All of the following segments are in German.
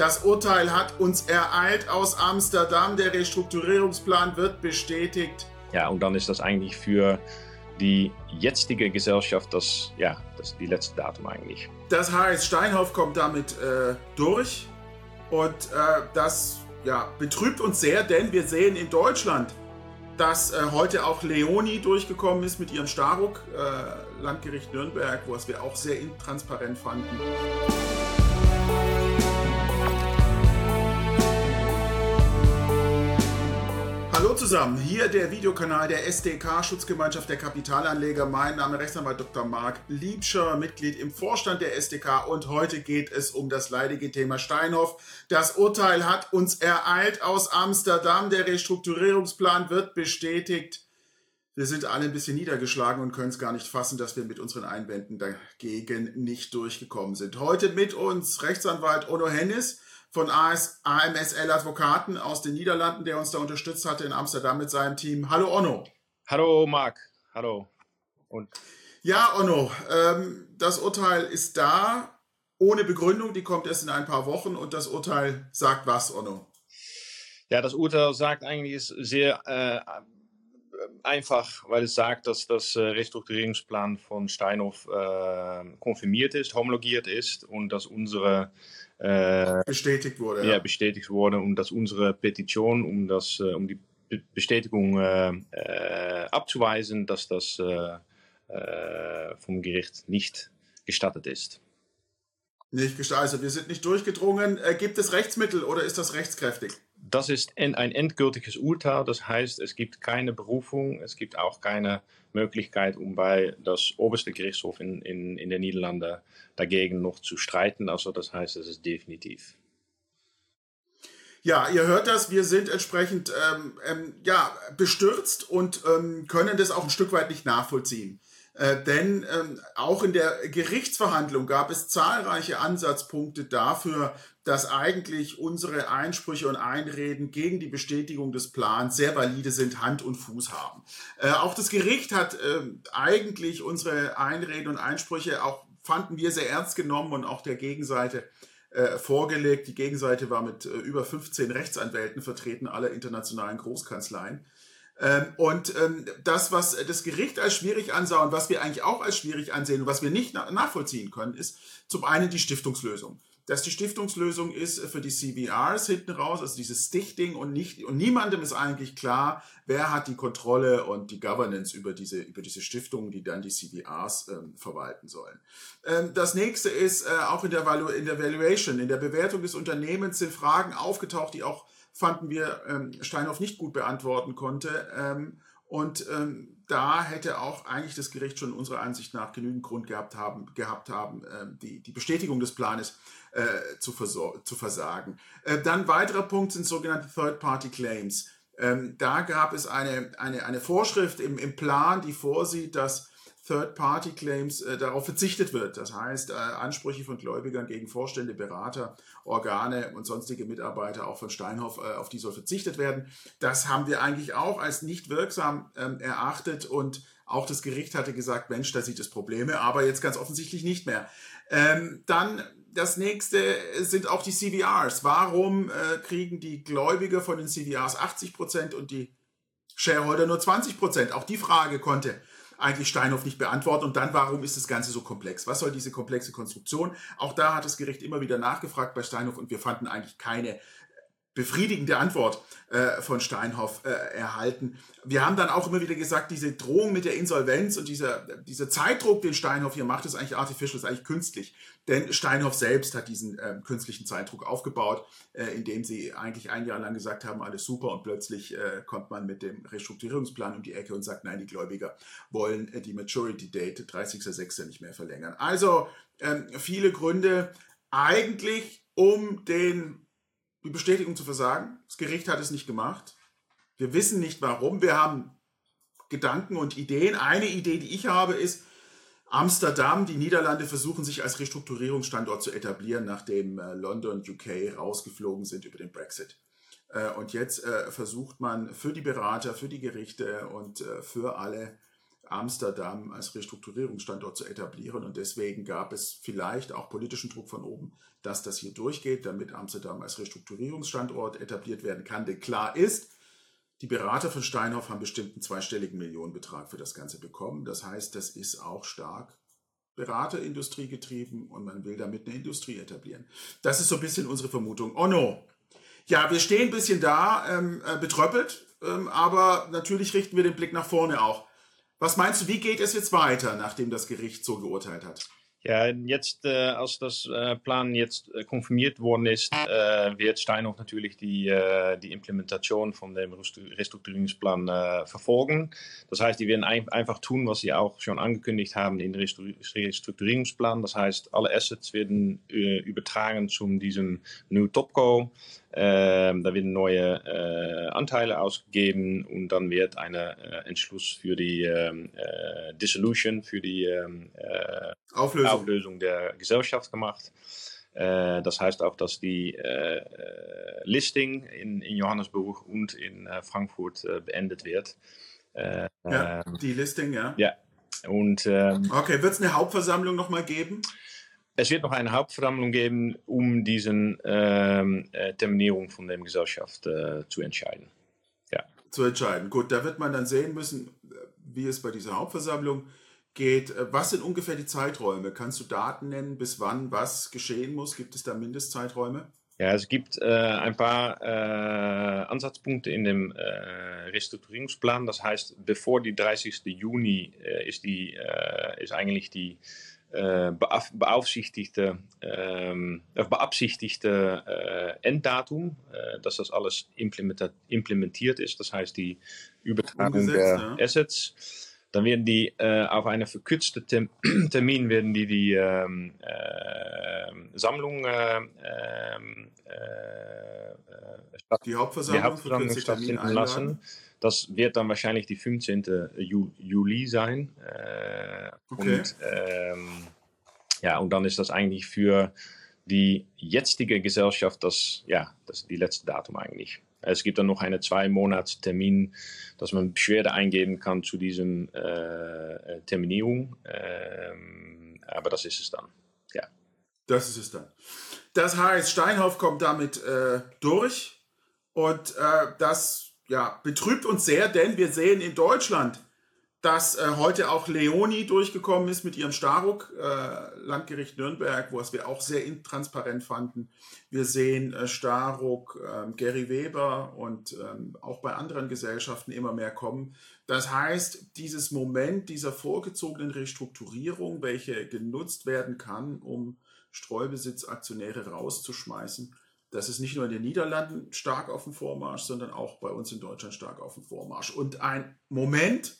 Das Urteil hat uns ereilt aus Amsterdam. Der Restrukturierungsplan wird bestätigt. Ja, und dann ist das eigentlich für die jetzige Gesellschaft das, ja, das die letzte Datum eigentlich. Das heißt, Steinhoff kommt damit äh, durch und äh, das ja, betrübt uns sehr, denn wir sehen in Deutschland, dass äh, heute auch Leoni durchgekommen ist mit ihrem Staruk, äh, Landgericht Nürnberg, was wir auch sehr intransparent fanden. Zusammen, hier der Videokanal der SDK Schutzgemeinschaft der Kapitalanleger. Mein Name ist Rechtsanwalt Dr. Marc Liebscher, Mitglied im Vorstand der SDK und heute geht es um das leidige Thema Steinhoff. Das Urteil hat uns ereilt aus Amsterdam. Der Restrukturierungsplan wird bestätigt. Wir sind alle ein bisschen niedergeschlagen und können es gar nicht fassen, dass wir mit unseren Einwänden dagegen nicht durchgekommen sind. Heute mit uns Rechtsanwalt Ono Hennis von AS, AMSL Advokaten aus den Niederlanden, der uns da unterstützt hatte in Amsterdam mit seinem Team. Hallo Onno. Hallo Marc. Hallo. Und ja, Onno, ähm, das Urteil ist da, ohne Begründung, die kommt erst in ein paar Wochen und das Urteil sagt was, Onno? Ja, das Urteil sagt eigentlich ist sehr äh, einfach, weil es sagt, dass das äh, Restrukturierungsplan von Steinhoff äh, konfirmiert ist, homologiert ist und dass unsere äh, bestätigt wurde. Ja, ja, bestätigt wurde und dass unsere Petition, um das, äh, um die Bestätigung äh, äh, abzuweisen, dass das vom Gericht nicht gestattet ist. Nicht gestattet. Also wir sind nicht durchgedrungen. gibt es Rechtsmittel oder ist das rechtskräftig? Das ist ein endgültiges Urteil, das heißt, es gibt keine Berufung, es gibt auch keine Möglichkeit, um bei das oberste Gerichtshof in, in, in den Niederlanden dagegen noch zu streiten. Also das heißt, es ist definitiv. Ja, ihr hört das, wir sind entsprechend ähm, ähm, ja, bestürzt und ähm, können das auch ein Stück weit nicht nachvollziehen. Äh, denn ähm, auch in der Gerichtsverhandlung gab es zahlreiche Ansatzpunkte dafür, dass eigentlich unsere Einsprüche und Einreden gegen die Bestätigung des Plans sehr valide sind, Hand und Fuß haben. Äh, auch das Gericht hat äh, eigentlich unsere Einreden und Einsprüche auch fanden wir sehr ernst genommen und auch der Gegenseite äh, vorgelegt. Die Gegenseite war mit äh, über 15 Rechtsanwälten vertreten, aller internationalen Großkanzleien. Ähm, und ähm, das, was das Gericht als schwierig ansah und was wir eigentlich auch als schwierig ansehen und was wir nicht nachvollziehen können, ist zum einen die Stiftungslösung. Dass die Stiftungslösung ist für die CVRs hinten raus, also dieses Stichting und nicht, und niemandem ist eigentlich klar, wer hat die Kontrolle und die Governance über diese, über diese Stiftungen, die dann die CVRs ähm, verwalten sollen. Ähm, das nächste ist äh, auch in der, Valu in der Valuation, in der Bewertung des Unternehmens sind Fragen aufgetaucht, die auch fanden wir ähm, Steinhoff nicht gut beantworten konnte. Ähm, und ähm, da hätte auch eigentlich das Gericht schon unserer Ansicht nach genügend Grund gehabt haben, gehabt haben äh, die, die Bestätigung des Planes äh, zu, zu versagen. Äh, dann weiterer Punkt sind sogenannte Third-Party-Claims. Ähm, da gab es eine, eine, eine Vorschrift im, im Plan, die vorsieht, dass Third-Party-Claims äh, darauf verzichtet wird. Das heißt, äh, Ansprüche von Gläubigern gegen Vorstände, Berater, Organe und sonstige Mitarbeiter auch von Steinhoff, äh, auf die soll verzichtet werden. Das haben wir eigentlich auch als nicht wirksam ähm, erachtet und auch das Gericht hatte gesagt, Mensch, da sieht es Probleme, aber jetzt ganz offensichtlich nicht mehr. Ähm, dann das nächste sind auch die CVRs. Warum äh, kriegen die Gläubiger von den CVRs 80 Prozent und die Shareholder nur 20 Prozent? Auch die Frage konnte eigentlich Steinhoff nicht beantworten. Und dann, warum ist das Ganze so komplex? Was soll diese komplexe Konstruktion? Auch da hat das Gericht immer wieder nachgefragt bei Steinhoff und wir fanden eigentlich keine befriedigende Antwort äh, von Steinhoff äh, erhalten. Wir haben dann auch immer wieder gesagt, diese Drohung mit der Insolvenz und dieser, dieser Zeitdruck, den Steinhoff hier macht, ist eigentlich artificial, ist eigentlich künstlich. Denn Steinhoff selbst hat diesen äh, künstlichen Zeitdruck aufgebaut, äh, indem sie eigentlich ein Jahr lang gesagt haben, alles super und plötzlich äh, kommt man mit dem Restrukturierungsplan um die Ecke und sagt, nein, die Gläubiger wollen äh, die Maturity Date 30.06. nicht mehr verlängern. Also ähm, viele Gründe eigentlich um den die Bestätigung zu versagen. Das Gericht hat es nicht gemacht. Wir wissen nicht warum. Wir haben Gedanken und Ideen. Eine Idee, die ich habe, ist, Amsterdam, die Niederlande versuchen sich als Restrukturierungsstandort zu etablieren, nachdem äh, London UK rausgeflogen sind über den Brexit. Äh, und jetzt äh, versucht man für die Berater, für die Gerichte und für alle Amsterdam als Restrukturierungsstandort zu etablieren. Und deswegen gab es vielleicht auch politischen Druck von oben, dass das hier durchgeht, damit Amsterdam als Restrukturierungsstandort etabliert werden kann. Denn klar ist, die Berater von Steinhoff haben bestimmt einen zweistelligen Millionenbetrag für das Ganze bekommen. Das heißt, das ist auch stark Beraterindustrie getrieben und man will damit eine Industrie etablieren. Das ist so ein bisschen unsere Vermutung. Oh no. Ja, wir stehen ein bisschen da, ähm, äh, betröppelt, ähm, aber natürlich richten wir den Blick nach vorne auch. Was meinst du, wie geht es jetzt weiter, nachdem das Gericht so geurteilt hat? Ja, jetzt, äh, als das äh, Plan jetzt äh, konfirmiert worden ist, wird Steinhoff natürlich die, die Implementation von dem Restrukturierungsplan verfolgen. Das heißt, die werden ein einfach tun, was sie auch schon angekündigt haben in Restrukturierungsplan. Das heißt, alle Assets werden übertragen zu diesem New Topco. Ähm, da werden neue äh, Anteile ausgegeben und dann wird ein äh, Entschluss für die äh, Dissolution, für die Auflösung. Auflösung. der Gesellschaft gemacht. Äh, das heißt auch, dass die äh, Listing in, in Johannesburg und in Frankfurt beendet wird. ja, ähm, die Listing, ja. Ja. Und, ähm, okay, wird es eine Hauptversammlung nochmal geben? Es wird noch eine Hauptversammlung geben, um diese ähm, äh, Terminierung von der Gesellschaft äh, zu entscheiden. Ja. Zu entscheiden. Gut, da wird man dann sehen müssen, wie es bei dieser Hauptversammlung geht. Äh, was sind ungefähr die Zeiträume? Kannst du Daten nennen, bis wann was geschehen muss? Gibt es da Mindestzeiträume? Ja, es gibt äh, ein paar äh, Ansatzpunkte in dem äh, Restrukturierungsplan. Das heißt, bevor die 30. Juni äh, ist, die, äh, ist eigentlich die äh, beaufsichtigte, ähm, beabsichtigte Enddatum, dass das alles implementiert ist. Das heißt, die Übertragung der ja. Assets. Dann werden die äh, auf eine verkürzte Tem Termin werden die die ähm, äh, Sammlung äh, ähm, die Hauptversammlung, die Hauptversammlung stattfinden lassen. Das wird dann wahrscheinlich die 15. Juli sein. Äh, okay. Und, ähm, ja, und dann ist das eigentlich für die jetzige Gesellschaft das, ja, das die letzte Datum eigentlich. Es gibt dann noch einen zwei Monats Termin, dass man Beschwerde eingeben kann zu diesem äh, Terminierung. Ähm, aber das ist es dann. Ja. Das ist es dann. Das heißt, Steinhoff kommt damit äh, durch und äh, das ja, betrübt uns sehr, denn wir sehen in Deutschland, dass äh, heute auch Leoni durchgekommen ist mit ihrem Staruk, äh, Landgericht Nürnberg, was wir auch sehr intransparent fanden. Wir sehen äh, Staruk, äh, Gary Weber und ähm, auch bei anderen Gesellschaften immer mehr kommen. Das heißt, dieses Moment dieser vorgezogenen Restrukturierung, welche genutzt werden kann, um Streubesitzaktionäre rauszuschmeißen, das ist nicht nur in den Niederlanden stark auf dem Vormarsch, sondern auch bei uns in Deutschland stark auf dem Vormarsch. Und ein Moment,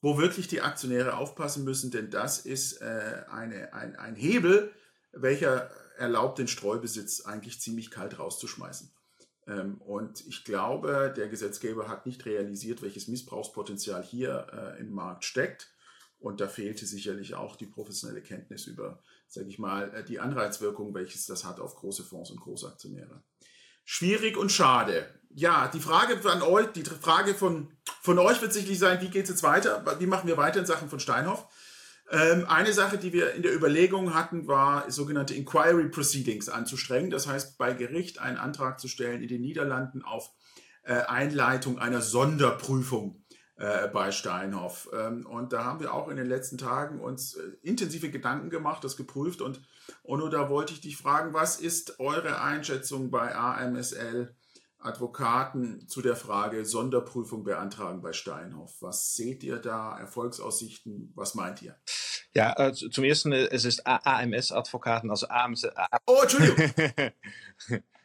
wo wirklich die Aktionäre aufpassen müssen, denn das ist äh, eine, ein, ein Hebel, welcher erlaubt, den Streubesitz eigentlich ziemlich kalt rauszuschmeißen. Ähm, und ich glaube, der Gesetzgeber hat nicht realisiert, welches Missbrauchspotenzial hier äh, im Markt steckt. Und da fehlte sicherlich auch die professionelle Kenntnis über sage ich mal, äh, die Anreizwirkung, welches das hat auf große Fonds und Großaktionäre. Schwierig und schade. Ja, die Frage an euch, die Frage von, von euch wird sicherlich sein, wie geht es jetzt weiter? Wie machen wir weiter in Sachen von Steinhoff? Ähm, eine Sache, die wir in der Überlegung hatten, war sogenannte Inquiry Proceedings anzustrengen. Das heißt, bei Gericht einen Antrag zu stellen in den Niederlanden auf äh, Einleitung einer Sonderprüfung äh, bei Steinhoff. Ähm, und da haben wir auch in den letzten Tagen uns äh, intensive Gedanken gemacht, das geprüft. Und Onno, da wollte ich dich fragen, was ist eure Einschätzung bei AMSL Advokaten zu der Frage Sonderprüfung beantragen bei Steinhoff? Was seht ihr da? Erfolgsaussichten? Was meint ihr? Ja, äh, zum ersten, es ist AMS-Advokaten, also AMS. Oh, Entschuldigung.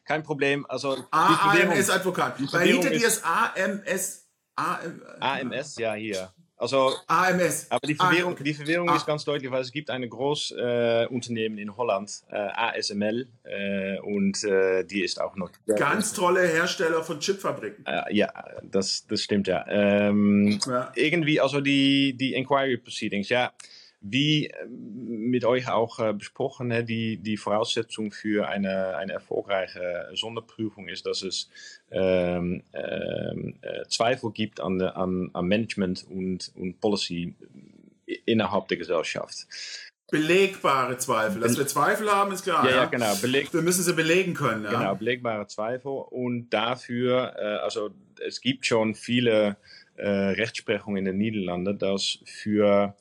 Kein Problem. Also AMS-Advokaten. Weil hinter dir ist AMS AM, AMS, ja, hier. Also, AMS. Aber die Verwirrung, ah, okay. die Verwirrung ah. ist ganz deutlich, weil es gibt ein großes äh, Unternehmen in Holland, äh, ASML, äh, und äh, die ist auch noch. Ganz tolle Hersteller von Chipfabriken. Äh, ja, das, das stimmt ja. Ähm, ja. Irgendwie, also die, die Inquiry Proceedings, ja wie äh, mit euch auch äh, besprochen, ne, die, die Voraussetzung für eine, eine erfolgreiche Sonderprüfung ist, dass es ähm, ähm, äh, Zweifel gibt an, an, an Management und, und Policy innerhalb der Gesellschaft. Belegbare Zweifel. Dass wir Zweifel haben, ist klar. Ja, ja, ja genau. Beleg wir müssen sie belegen können. Ja? Genau, belegbare Zweifel. Und dafür, äh, also es gibt schon viele äh, Rechtsprechungen in den Niederlanden, dass für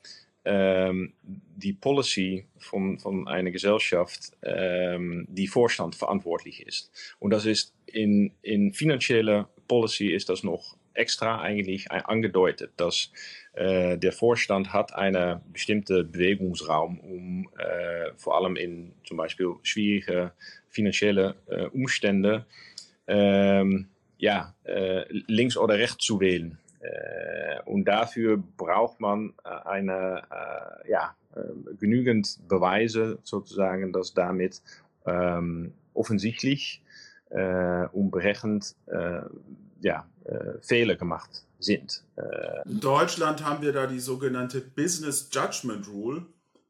ähm, die Policy von, von einer Gesellschaft ähm, die Vorstand verantwortlich ist. Und das ist in, in finanzieller Policy ist das noch extra eigentlich angedeutet, dass äh, der Vorstand hat einen bestimmten Bewegungsraum, um äh, vor allem in zum Beispiel schwierige finanzielle äh, Umstände ähm, ja, links oder rechts zu wählen. Äh, und dafür braucht man äh, eine, äh, ja, genügend Beweise sozusagen, dass damit ähm, offensichtlich äh, unberechnet äh, ja, äh, Fehler gemacht sind. In Deutschland haben wir da die sogenannte Business Judgment Rule.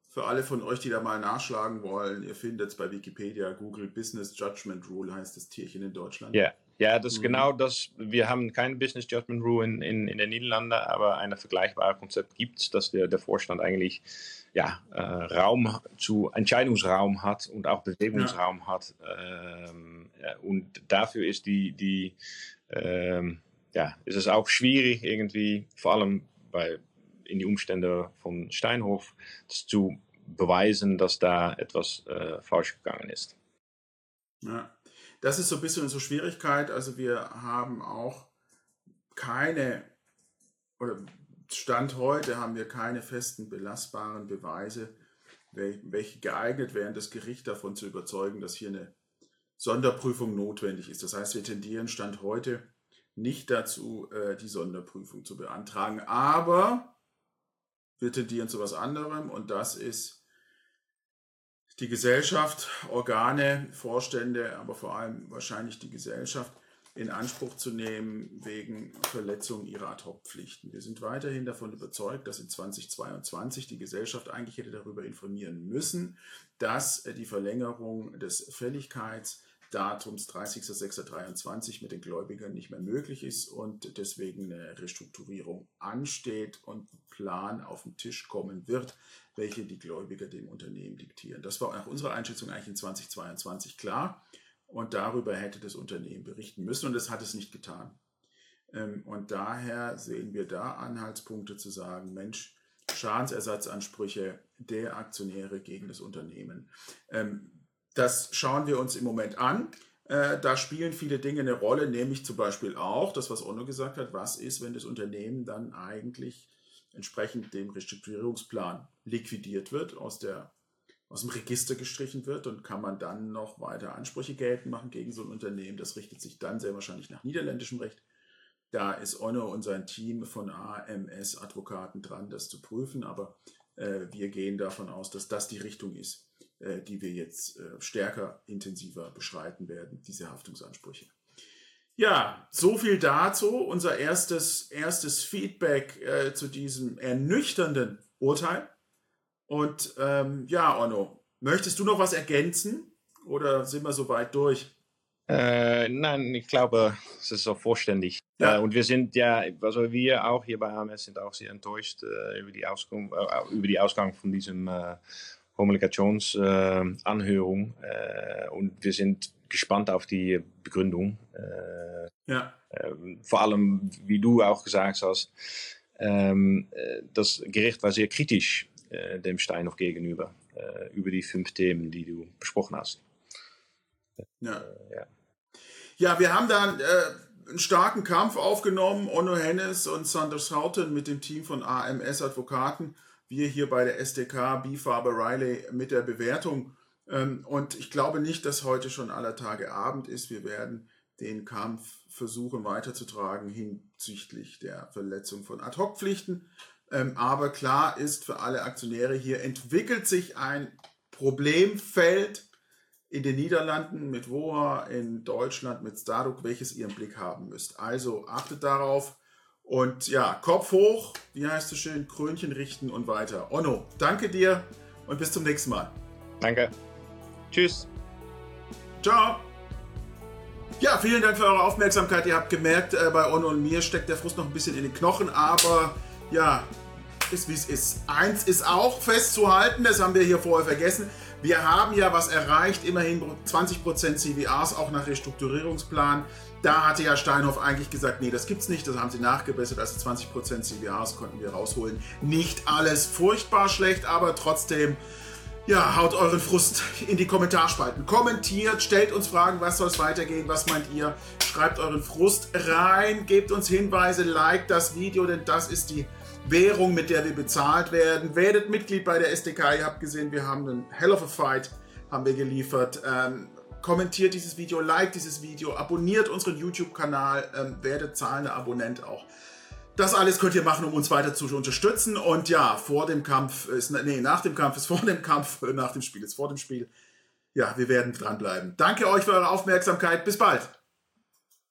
Für alle von euch, die da mal nachschlagen wollen, ihr findet es bei Wikipedia, Google Business Judgment Rule heißt das Tierchen in Deutschland. Ja. Ja, das ist mhm. genau das. Wir haben kein Business Judgment Rule in, in, in den Niederlanden, aber ein vergleichbares Konzept gibt es, dass der, der Vorstand eigentlich ja, äh, Raum zu Entscheidungsraum hat und auch Bewegungsraum ja. hat. Ähm, ja, und dafür ist die, die ähm, ja, ist es auch schwierig irgendwie, vor allem bei in die Umstände von Steinhof, das zu beweisen, dass da etwas äh, falsch gegangen ist. Ja das ist so ein bisschen unsere Schwierigkeit. Also wir haben auch keine, oder Stand heute haben wir keine festen belastbaren Beweise, welche geeignet wären, das Gericht davon zu überzeugen, dass hier eine Sonderprüfung notwendig ist. Das heißt, wir tendieren Stand heute nicht dazu, äh, die Sonderprüfung zu beantragen. Aber wir tendieren zu was anderem und das ist die Gesellschaft, Organe, Vorstände, aber vor allem wahrscheinlich die Gesellschaft in Anspruch zu nehmen wegen Verletzung ihrer Ad-Hoc-Pflichten. Wir sind weiterhin davon überzeugt, dass in 2022 die Gesellschaft eigentlich hätte darüber informieren müssen, dass die Verlängerung des Fälligkeits Datums 30.06.23 mit den Gläubigern nicht mehr möglich ist und deswegen eine Restrukturierung ansteht und ein Plan auf den Tisch kommen wird, welche die Gläubiger dem Unternehmen diktieren. Das war nach unserer Einschätzung eigentlich in 2022 klar und darüber hätte das Unternehmen berichten müssen und das hat es nicht getan. Ähm, und daher sehen wir da Anhaltspunkte zu sagen, Mensch, Schadensersatzansprüche der Aktionäre gegen das Unternehmen. Ähm, das schauen wir uns im Moment an. Äh, da spielen viele Dinge eine Rolle, nämlich zum Beispiel auch das, was Onno gesagt hat, was ist, wenn das Unternehmen dann eigentlich entsprechend dem Restrukturierungsplan liquidiert wird, aus, der, aus dem Register gestrichen wird und kann man dann noch weiter Ansprüche geltend machen gegen so ein Unternehmen. Das richtet sich dann sehr wahrscheinlich nach niederländischem Recht. Da ist Onno und sein Team von AMS-Advokaten dran, das zu prüfen, aber äh, wir gehen davon aus, dass das die Richtung ist, äh, die wir jetzt äh, stärker, intensiver beschreiten werden, diese Haftungsansprüche. Ja, so viel dazu. Unser erstes, erstes Feedback äh, zu diesem ernüchternden Urteil. Und ähm, ja, Onno, möchtest du noch was ergänzen oder sind wir soweit durch? Äh, nein, ich glaube, es ist so vollständig. Ja. Äh, und wir sind ja, also wir auch hier bei AMS sind auch sehr enttäuscht äh, über, die Ausgang, äh, über die Ausgang von diesem Kommunikationsanhörung. Äh, und wir sind gespannt auf die Begründung. ja. Ähm, vor allem, wie du auch gesagt hast, ähm, das Gericht war sehr kritisch dem Steinhoff gegenüber, über die fünf Themen, die du besprochen hast. Ja. ja. ja, wir haben dann äh, einen starken Kampf aufgenommen, Onno Hennes und Sanders Houghton mit dem Team von AMS Advokaten. Wir hier bei der SDK, B-Farbe Riley mit der Bewertung. Ähm, und ich glaube nicht, dass heute schon aller Tage Abend ist. Wir werden den Kampf versuchen weiterzutragen hinsichtlich der Verletzung von Ad-Hoc-Pflichten. Ähm, aber klar ist für alle Aktionäre, hier entwickelt sich ein Problemfeld, in den Niederlanden mit WOA, in Deutschland mit Staruk, welches ihr im Blick haben müsst. Also achtet darauf Und ja, Kopf hoch, wie heißt es schön, Krönchen richten und weiter. Onno, danke dir und bis zum nächsten Mal. Danke. Tschüss. Ciao. Ja, vielen Dank für eure Aufmerksamkeit. Ihr habt gemerkt, äh, bei Onno und mir steckt der Frust noch ein bisschen in den Knochen, aber ja, ist wie es ist. Eins ist auch festzuhalten, das haben wir hier vorher vergessen. Wir haben ja was erreicht, immerhin 20% CVAs auch nach Restrukturierungsplan. Da hatte ja Steinhoff eigentlich gesagt, nee, das gibt's nicht. Das haben sie nachgebessert. Also 20% CVAs konnten wir rausholen. Nicht alles furchtbar schlecht, aber trotzdem ja, haut euren Frust in die Kommentarspalten. Kommentiert, stellt uns Fragen, was soll es weitergehen, was meint ihr? Schreibt euren Frust rein, gebt uns Hinweise, liked das Video, denn das ist die Währung, mit der wir bezahlt werden. Werdet Mitglied bei der SDK. Ihr habt gesehen, wir haben einen Hell of a Fight haben wir geliefert. Ähm, kommentiert dieses Video, liked dieses Video, abonniert unseren YouTube-Kanal, ähm, werdet zahlender Abonnent auch. Das alles könnt ihr machen, um uns weiter zu unterstützen. Und ja, vor dem Kampf ist, nee, nach dem Kampf ist vor dem Kampf, nach dem Spiel ist vor dem Spiel. Ja, wir werden dranbleiben. Danke euch für eure Aufmerksamkeit. Bis bald.